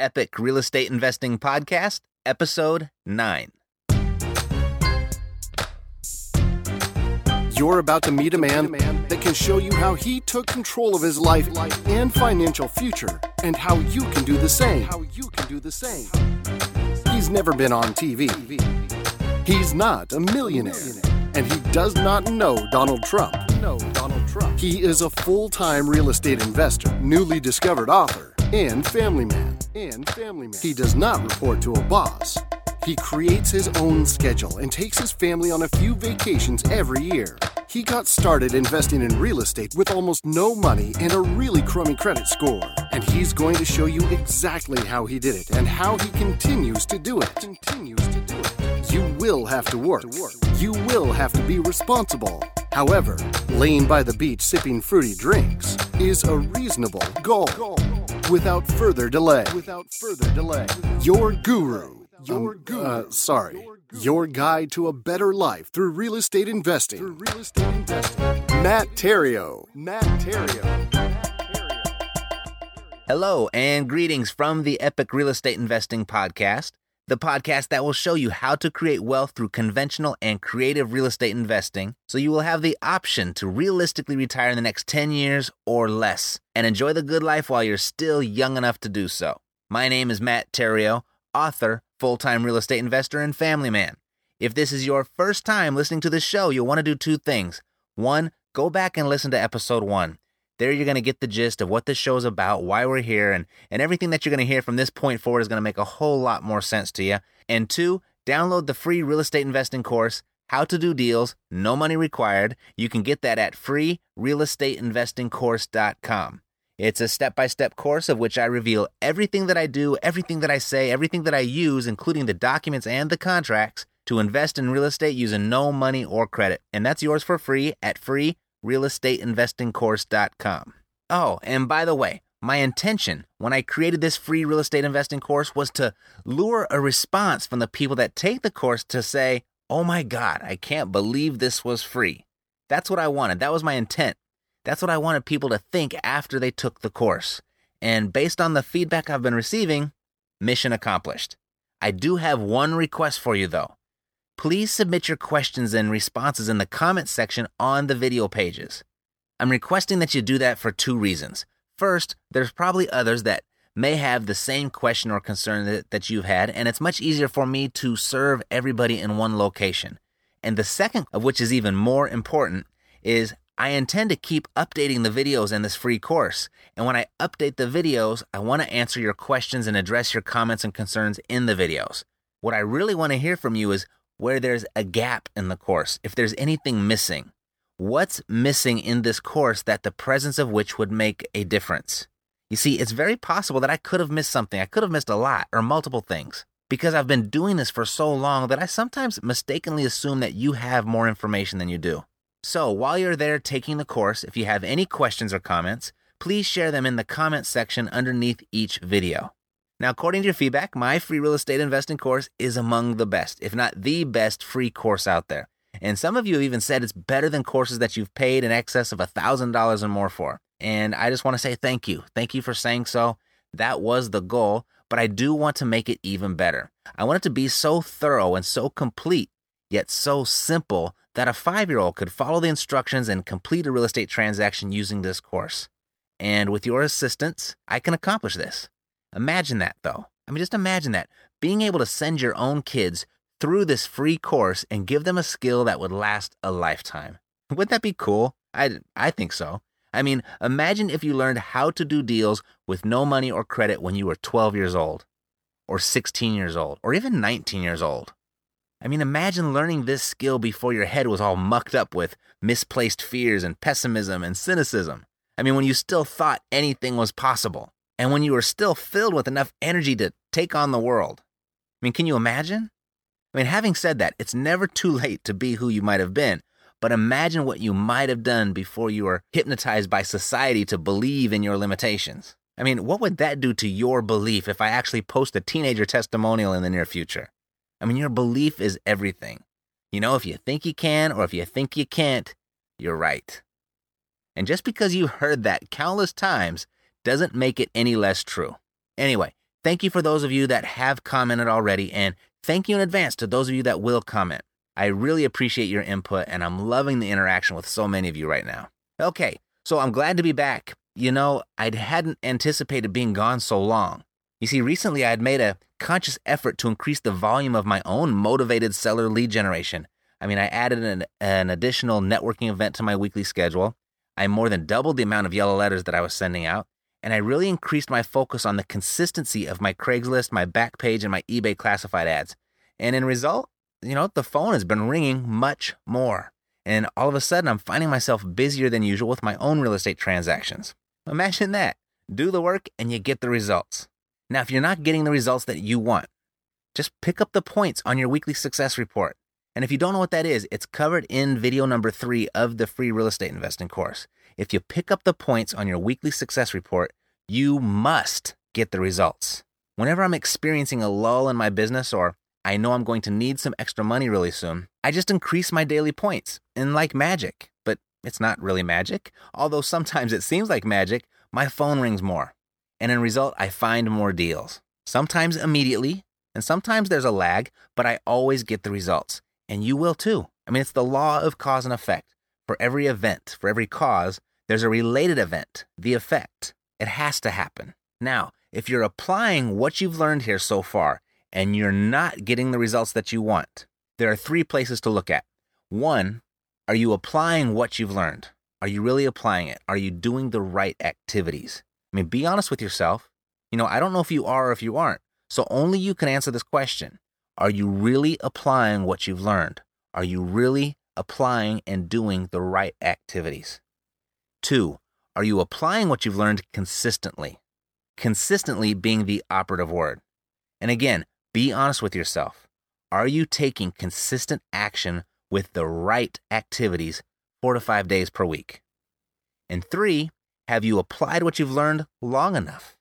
Epic Real Estate Investing Podcast, Episode 9. You're about to meet a man that can show you how he took control of his life and financial future and how you can do the same. How you can do the same. He's never been on TV. He's not a millionaire. And he does not know Donald Trump. No, Donald Trump. He is a full-time real estate investor, newly discovered author, and family man. And family man. He does not report to a boss. He creates his own schedule and takes his family on a few vacations every year. He got started investing in real estate with almost no money and a really crummy credit score. And he's going to show you exactly how he did it and how he continues to do it. Continues to do it. You will have to work. You will have to be responsible. However, laying by the beach sipping fruity drinks is a reasonable goal. Without further delay. Without further delay. Your guru. Your guru. Uh, sorry. Your guide to a better life through real estate investing. Through real estate investing. Matt Theriault. Matt Theriault. Hello, and greetings from the Epic Real Estate Investing Podcast, the podcast that will show you how to create wealth through conventional and creative real estate investing so you will have the option to realistically retire in the next 10 years or less and enjoy the good life while you're still young enough to do so. My name is Matt Theriault, author, full time real estate investor, and family man. If this is your first time listening to the show, you'll want to do two things. One, go back and listen to episode one. There you're going to get the gist of what this show is about, why we're here, and, and everything that you're going to hear from this point forward is going to make a whole lot more sense to you. And two, download the free real estate investing course, How to Do Deals, No Money Required. You can get that at freerealestateinvestingcourse.com. It's a step by step course of which I reveal everything that I do, everything that I say, everything that I use, including the documents and the contracts, to invest in real estate using no money or credit. And that's yours for free at freerealestateinvestingcourse.com. Oh, and by the way, my intention when I created this free real estate investing course was to lure a response from the people that take the course to say, Oh my God, I can't believe this was free. That's what I wanted. That was my intent. That's what I wanted people to think after they took the course. And based on the feedback I've been receiving, mission accomplished. I do have one request for you though. Please submit your questions and responses in the comments section on the video pages. I'm requesting that you do that for two reasons. First, there's probably others that may have the same question or concern that, that you've had, and it's much easier for me to serve everybody in one location. And the second of which is even more important is I intend to keep updating the videos in this free course. And when I update the videos, I want to answer your questions and address your comments and concerns in the videos. What I really want to hear from you is where there's a gap in the course, if there's anything missing. What's missing in this course that the presence of which would make a difference? You see, it's very possible that I could have missed something. I could have missed a lot or multiple things because I've been doing this for so long that I sometimes mistakenly assume that you have more information than you do. So while you're there taking the course, if you have any questions or comments, please share them in the comments section underneath each video. Now, according to your feedback, my free real estate investing course is among the best, if not the best free course out there. And some of you have even said it's better than courses that you've paid in excess of $1,000 or more for. And I just want to say thank you. Thank you for saying so. That was the goal, but I do want to make it even better. I want it to be so thorough and so complete, yet so simple that a five year old could follow the instructions and complete a real estate transaction using this course. And with your assistance, I can accomplish this. Imagine that, though. I mean, just imagine that. Being able to send your own kids through this free course and give them a skill that would last a lifetime. Wouldn't that be cool? I, I think so. I mean, imagine if you learned how to do deals with no money or credit when you were 12 years old, or 16 years old, or even 19 years old. I mean, imagine learning this skill before your head was all mucked up with misplaced fears and pessimism and cynicism. I mean, when you still thought anything was possible, and when you are still filled with enough energy to take on the world. I mean, can you imagine? I mean, having said that, it's never too late to be who you might have been, but imagine what you might have done before you were hypnotized by society to believe in your limitations. I mean, what would that do to your belief if I actually post a teenager testimonial in the near future? I mean, your belief is everything. You know, if you think you can or if you think you can't, you're right. And just because you heard that countless times doesn't make it any less true. Anyway, Thank you for those of you that have commented already, and thank you in advance to those of you that will comment. I really appreciate your input, and I'm loving the interaction with so many of you right now. Okay, so I'm glad to be back. You know, I hadn't anticipated being gone so long. You see, recently I had made a conscious effort to increase the volume of my own motivated seller lead generation. I mean, I added an, an additional networking event to my weekly schedule. I more than doubled the amount of yellow letters that I was sending out. And I really increased my focus on the consistency of my Craigslist, my Backpage, and my eBay classified ads. And in result, you know, the phone has been ringing much more. And all of a sudden, I'm finding myself busier than usual with my own real estate transactions. Imagine that. Do the work and you get the results. Now, if you're not getting the results that you want, just pick up the points on your weekly success report. And if you don't know what that is, it's covered in video number three of the free real estate investing course. If you pick up the points on your weekly success report, you must get the results. Whenever I'm experiencing a lull in my business or I know I'm going to need some extra money really soon, I just increase my daily points and like magic. But it's not really magic. Although sometimes it seems like magic, my phone rings more. And in result, I find more deals. Sometimes immediately, and sometimes there's a lag, but I always get the results and you will too. I mean, it's the law of cause and effect. For every event, for every cause, there's a related event, the effect. It has to happen. Now, if you're applying what you've learned here so far and you're not getting the results that you want, there are three places to look at. One, are you applying what you've learned? Are you really applying it? Are you doing the right activities? I mean, be honest with yourself. You know, I don't know if you are or if you aren't. So only you can answer this question. Are you really applying what you've learned? Are you really applying and doing the right activities? Two, are you applying what you've learned consistently? Consistently being the operative word. And again, be honest with yourself. Are you taking consistent action with the right activities four to five days per week? And three, have you applied what you've learned long enough?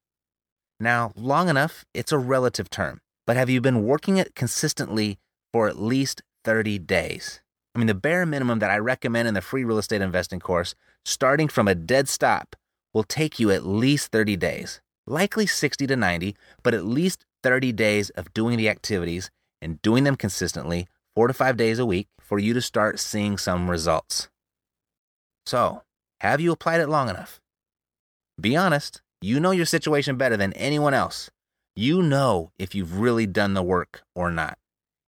Now, long enough, it's a relative term but have you been working it consistently for at least 30 days? I mean, the bare minimum that I recommend in the free real estate investing course, starting from a dead stop, will take you at least 30 days, likely 60 to 90, but at least 30 days of doing the activities and doing them consistently, four to five days a week, for you to start seeing some results. So, have you applied it long enough? Be honest, you know your situation better than anyone else. You know if you've really done the work or not.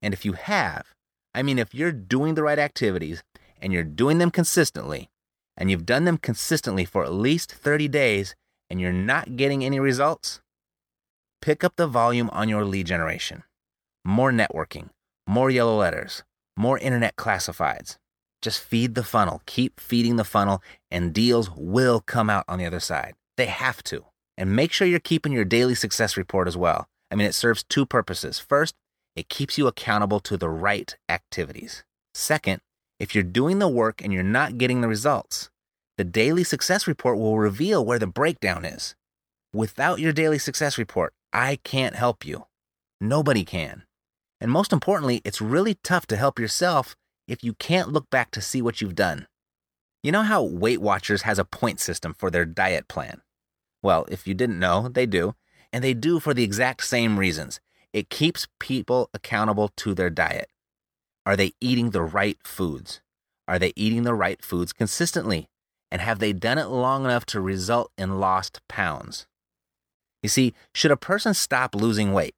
And if you have, I mean, if you're doing the right activities and you're doing them consistently, and you've done them consistently for at least 30 days and you're not getting any results, pick up the volume on your lead generation. More networking, more yellow letters, more internet classifieds. Just feed the funnel, keep feeding the funnel, and deals will come out on the other side. They have to. And make sure you're keeping your daily success report as well. I mean, it serves two purposes. First, it keeps you accountable to the right activities. Second, if you're doing the work and you're not getting the results, the daily success report will reveal where the breakdown is. Without your daily success report, I can't help you. Nobody can. And most importantly, it's really tough to help yourself if you can't look back to see what you've done. You know how Weight Watchers has a point system for their diet plan? Well, if you didn't know, they do. And they do for the exact same reasons. It keeps people accountable to their diet. Are they eating the right foods? Are they eating the right foods consistently? And have they done it long enough to result in lost pounds? You see, should a person stop losing weight,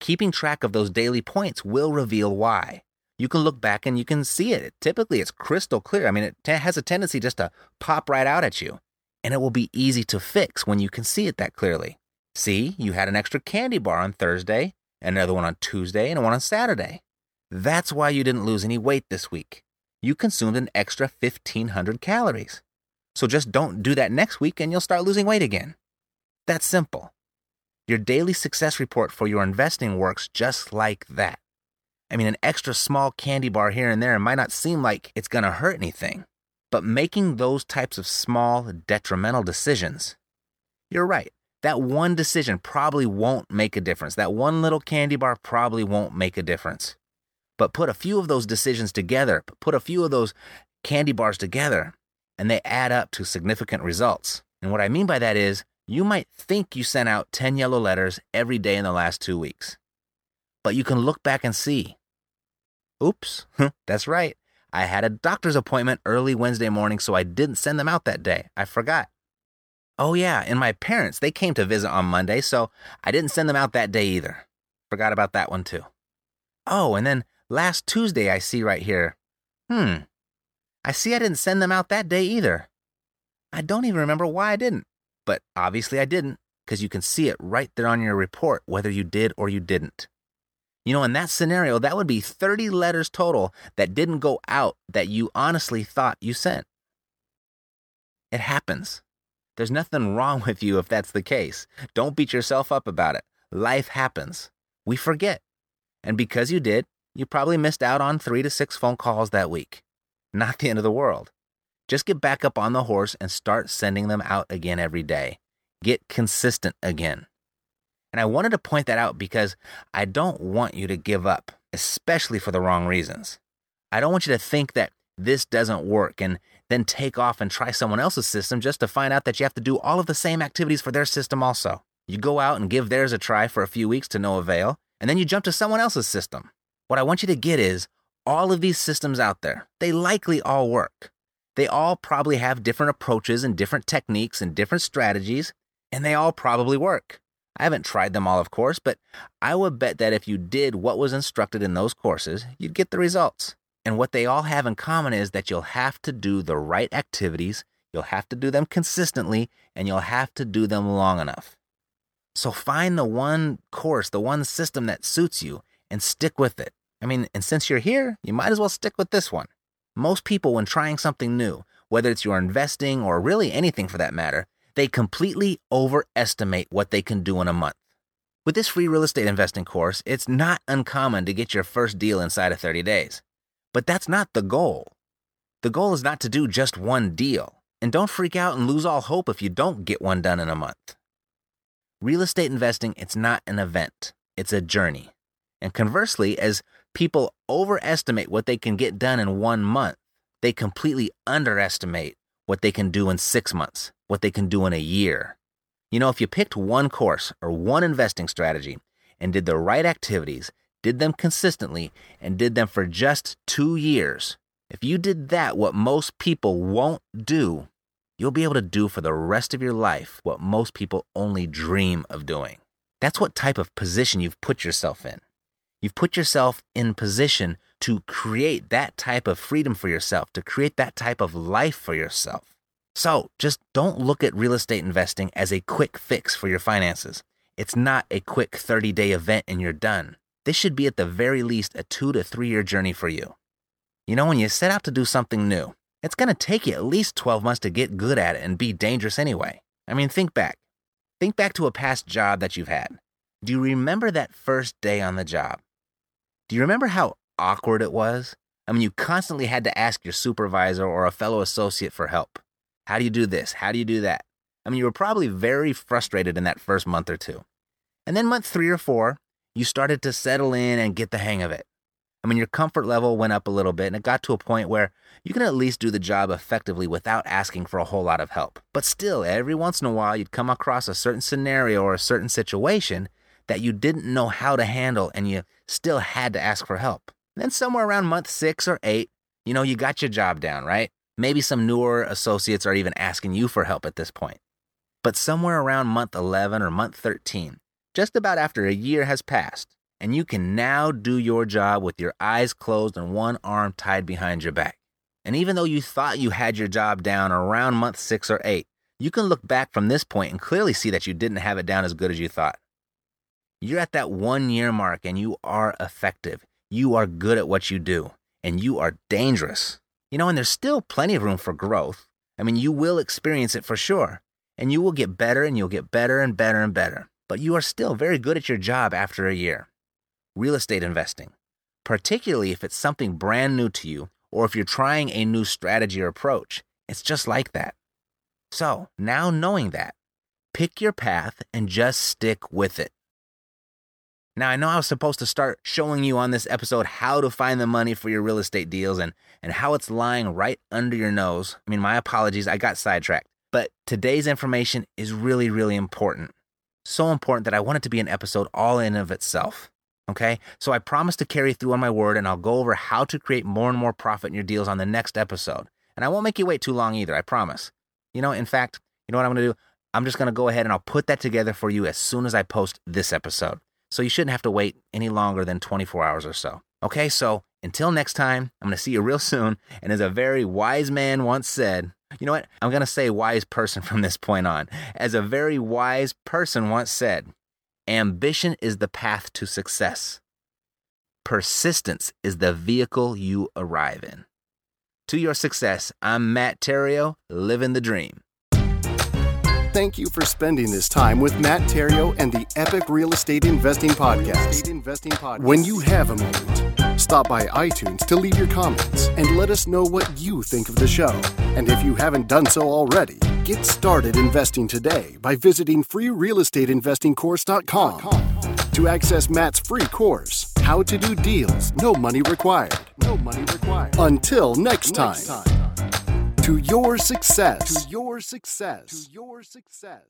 keeping track of those daily points will reveal why. You can look back and you can see it. Typically, it's crystal clear. I mean, it has a tendency just to pop right out at you and it will be easy to fix when you can see it that clearly. See, you had an extra candy bar on Thursday, another one on Tuesday, and one on Saturday. That's why you didn't lose any weight this week. You consumed an extra 1,500 calories. So just don't do that next week and you'll start losing weight again. That's simple. Your daily success report for your investing works just like that. I mean, an extra small candy bar here and there might not seem like it's going to hurt anything. But making those types of small, detrimental decisions, you're right. That one decision probably won't make a difference. That one little candy bar probably won't make a difference. But put a few of those decisions together, put a few of those candy bars together, and they add up to significant results. And what I mean by that is You might think you sent out 10 yellow letters every day in the last two weeks. But you can look back and see. Oops, that's right. I had a doctor's appointment early Wednesday morning, so I didn't send them out that day. I forgot. Oh, yeah, and my parents, they came to visit on Monday, so I didn't send them out that day either. Forgot about that one too. Oh, and then last Tuesday, I see right here. Hmm. I see I didn't send them out that day either. I don't even remember why I didn't, but obviously I didn't, because you can see it right there on your report whether you did or you didn't. You know, in that scenario, that would be 30 letters total that didn't go out that you honestly thought you sent. It happens. There's nothing wrong with you if that's the case. Don't beat yourself up about it. Life happens. We forget. And because you did, you probably missed out on three to six phone calls that week. Not the end of the world. Just get back up on the horse and start sending them out again every day. Get consistent again. And I wanted to point that out because I don't want you to give up, especially for the wrong reasons. I don't want you to think that this doesn't work and then take off and try someone else's system just to find out that you have to do all of the same activities for their system also. You go out and give theirs a try for a few weeks to no avail, and then you jump to someone else's system. What I want you to get is all of these systems out there, they likely all work. They all probably have different approaches and different techniques and different strategies, and they all probably work. I haven't tried them all, of course, but I would bet that if you did what was instructed in those courses, you'd get the results. And what they all have in common is that you'll have to do the right activities, you'll have to do them consistently, and you'll have to do them long enough. So find the one course, the one system that suits you, and stick with it. I mean, and since you're here, you might as well stick with this one. Most people, when trying something new, whether it's your investing or really anything for that matter, they completely overestimate what they can do in a month. With this free real estate investing course, it's not uncommon to get your first deal inside of 30 days. But that's not the goal. The goal is not to do just one deal. And don't freak out and lose all hope if you don't get one done in a month. Real estate investing, it's not an event, it's a journey. And conversely, as people overestimate what they can get done in one month, they completely underestimate what they can do in six months, what they can do in a year. You know, if you picked one course or one investing strategy and did the right activities did them consistently, and did them for just two years, if you did that, what most people won't do, you'll be able to do for the rest of your life what most people only dream of doing. That's what type of position you've put yourself in. You've put yourself in position to create that type of freedom for yourself, to create that type of life for yourself. So just don't look at real estate investing as a quick fix for your finances. It's not a quick 30 day event and you're done. This should be at the very least a two to three year journey for you. You know, when you set out to do something new, it's going to take you at least 12 months to get good at it and be dangerous anyway. I mean, think back. Think back to a past job that you've had. Do you remember that first day on the job? Do you remember how awkward it was? I mean, you constantly had to ask your supervisor or a fellow associate for help. How do you do this? How do you do that? I mean, you were probably very frustrated in that first month or two. And then month three or four, you started to settle in and get the hang of it. I mean, your comfort level went up a little bit and it got to a point where you can at least do the job effectively without asking for a whole lot of help. But still, every once in a while, you'd come across a certain scenario or a certain situation that you didn't know how to handle and you still had to ask for help. And then, somewhere around month six or eight, you know, you got your job down, right? Maybe some newer associates are even asking you for help at this point. But somewhere around month 11 or month 13, just about after a year has passed, and you can now do your job with your eyes closed and one arm tied behind your back. And even though you thought you had your job down around month six or eight, you can look back from this point and clearly see that you didn't have it down as good as you thought. You're at that one year mark and you are effective. You are good at what you do and you are dangerous. You know, and there's still plenty of room for growth. I mean, you will experience it for sure. And you will get better and you'll get better and better and better but you are still very good at your job after a year. Real estate investing, particularly if it's something brand new to you or if you're trying a new strategy or approach, it's just like that. So, now knowing that, pick your path and just stick with it. Now, I know I was supposed to start showing you on this episode how to find the money for your real estate deals and, and how it's lying right under your nose. I mean, my apologies, I got sidetracked. But today's information is really, really important. So important that I want it to be an episode all in of itself. Okay, so I promise to carry through on my word and I'll go over how to create more and more profit in your deals on the next episode. And I won't make you wait too long either, I promise. You know, in fact, you know what I'm gonna do? I'm just gonna go ahead and I'll put that together for you as soon as I post this episode. So you shouldn't have to wait any longer than 24 hours or so. Okay, so until next time, I'm gonna see you real soon. And as a very wise man once said, you know what? I'm gonna say wise person from this point on. As a very wise person once said, Ambition is the path to success. Persistence is the vehicle you arrive in. To your success, I'm Matt Theriault, living the dream. Thank you for spending this time with Matt Theriault and the Epic Real Estate Investing Podcast. When you have a moment, stop by iTunes to leave your comments and let us know what you think of the show. And if you haven't done so already, get started investing today by visiting freerealestateinvestingcourse.com to access Matt's free course, How to Do Deals, No Money Required. No money required. Until next time. Next time. To your success. To your success. To your success.